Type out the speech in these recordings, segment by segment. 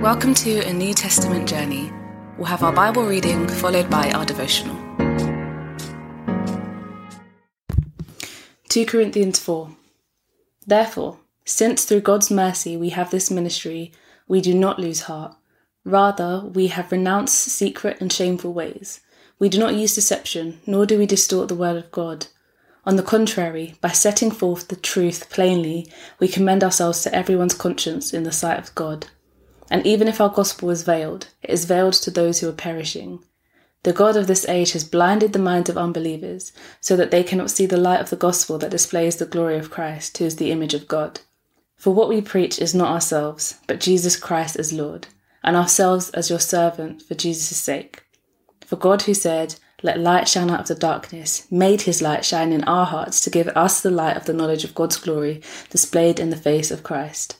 Welcome to a New Testament journey. We'll have our Bible reading followed by our devotional. 2 Corinthians 4 Therefore, since through God's mercy we have this ministry, we do not lose heart. Rather, we have renounced secret and shameful ways. We do not use deception, nor do we distort the word of God. On the contrary, by setting forth the truth plainly, we commend ourselves to everyone's conscience in the sight of God. And even if our gospel is veiled, it is veiled to those who are perishing. The God of this age has blinded the minds of unbelievers, so that they cannot see the light of the gospel that displays the glory of Christ, who is the image of God. For what we preach is not ourselves, but Jesus Christ as Lord, and ourselves as your servant for Jesus' sake. For God, who said, Let light shine out of the darkness, made his light shine in our hearts to give us the light of the knowledge of God's glory displayed in the face of Christ.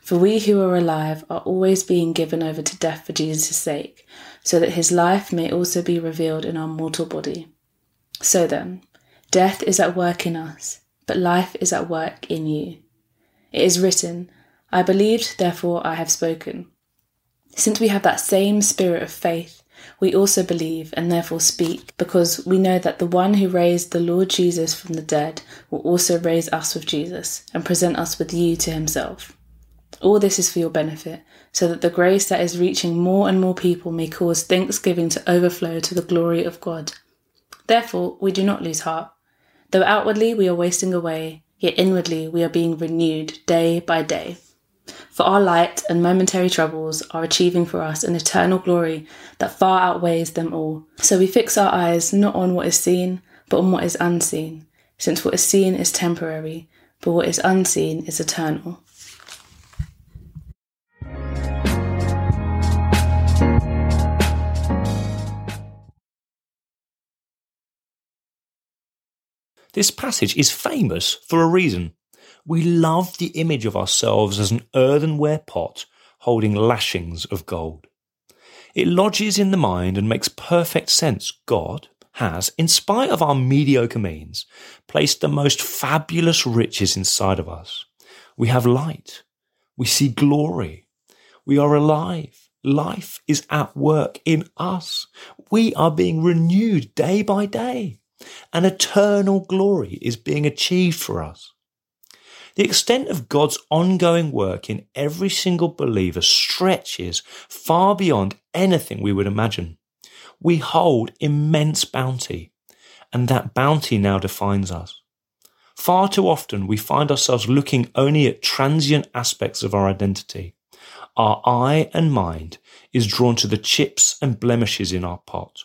For we who are alive are always being given over to death for Jesus' sake, so that his life may also be revealed in our mortal body. So then, death is at work in us, but life is at work in you. It is written, I believed, therefore I have spoken. Since we have that same spirit of faith, we also believe and therefore speak, because we know that the one who raised the Lord Jesus from the dead will also raise us with Jesus and present us with you to himself. All this is for your benefit, so that the grace that is reaching more and more people may cause thanksgiving to overflow to the glory of God. Therefore, we do not lose heart. Though outwardly we are wasting away, yet inwardly we are being renewed day by day. For our light and momentary troubles are achieving for us an eternal glory that far outweighs them all. So we fix our eyes not on what is seen, but on what is unseen, since what is seen is temporary, but what is unseen is eternal. This passage is famous for a reason. We love the image of ourselves as an earthenware pot holding lashings of gold. It lodges in the mind and makes perfect sense. God has, in spite of our mediocre means, placed the most fabulous riches inside of us. We have light. We see glory. We are alive. Life is at work in us. We are being renewed day by day. An eternal glory is being achieved for us. The extent of God's ongoing work in every single believer stretches far beyond anything we would imagine. We hold immense bounty, and that bounty now defines us. Far too often we find ourselves looking only at transient aspects of our identity. Our eye and mind is drawn to the chips and blemishes in our pot.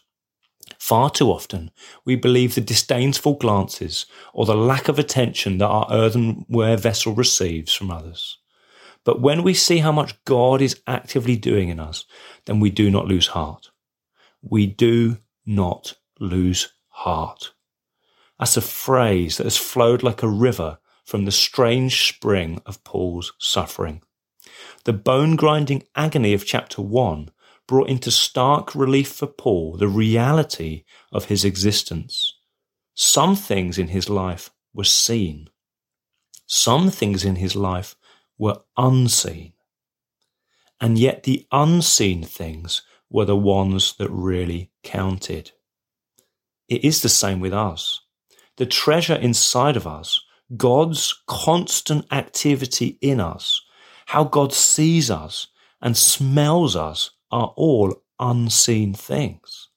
Far too often, we believe the disdainful glances or the lack of attention that our earthenware vessel receives from others. But when we see how much God is actively doing in us, then we do not lose heart. We do not lose heart. That's a phrase that has flowed like a river from the strange spring of Paul's suffering. The bone grinding agony of chapter 1 brought into stark relief for Paul the reality of his existence. Some things in his life were seen. Some things in his life were unseen. And yet the unseen things were the ones that really counted. It is the same with us. The treasure inside of us, God's constant activity in us, how God sees us and smells us are all unseen things.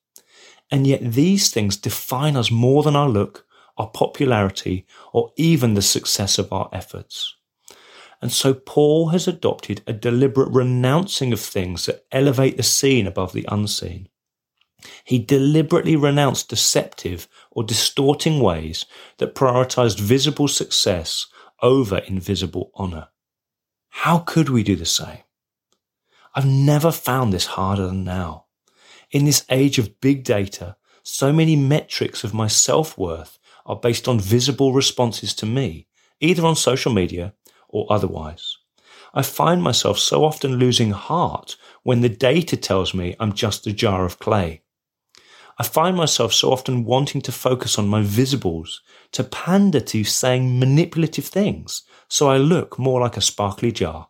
And yet these things define us more than our look, our popularity, or even the success of our efforts. And so Paul has adopted a deliberate renouncing of things that elevate the seen above the unseen. He deliberately renounced deceptive or distorting ways that prioritized visible success over invisible honor. How could we do the same? I've never found this harder than now. In this age of big data, So many metrics of my self worth are based on visible responses to me, either on social media or otherwise. I find myself so often losing heart when the data tells me I'm just a jar of clay. I find myself so often wanting to focus on my visibles, to pander to saying manipulative things so I look more like a sparkly jar,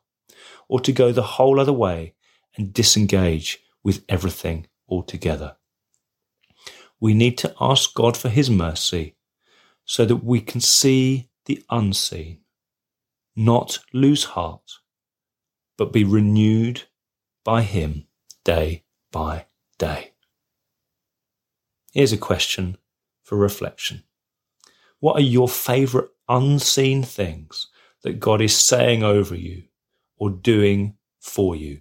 or to go the whole other way and disengage with everything altogether. We need to ask God for His mercy so that we can see the unseen, not lose heart, but be renewed by Him day by day. Here's a question for reflection. What are your favourite unseen things that God is saying over you or doing for you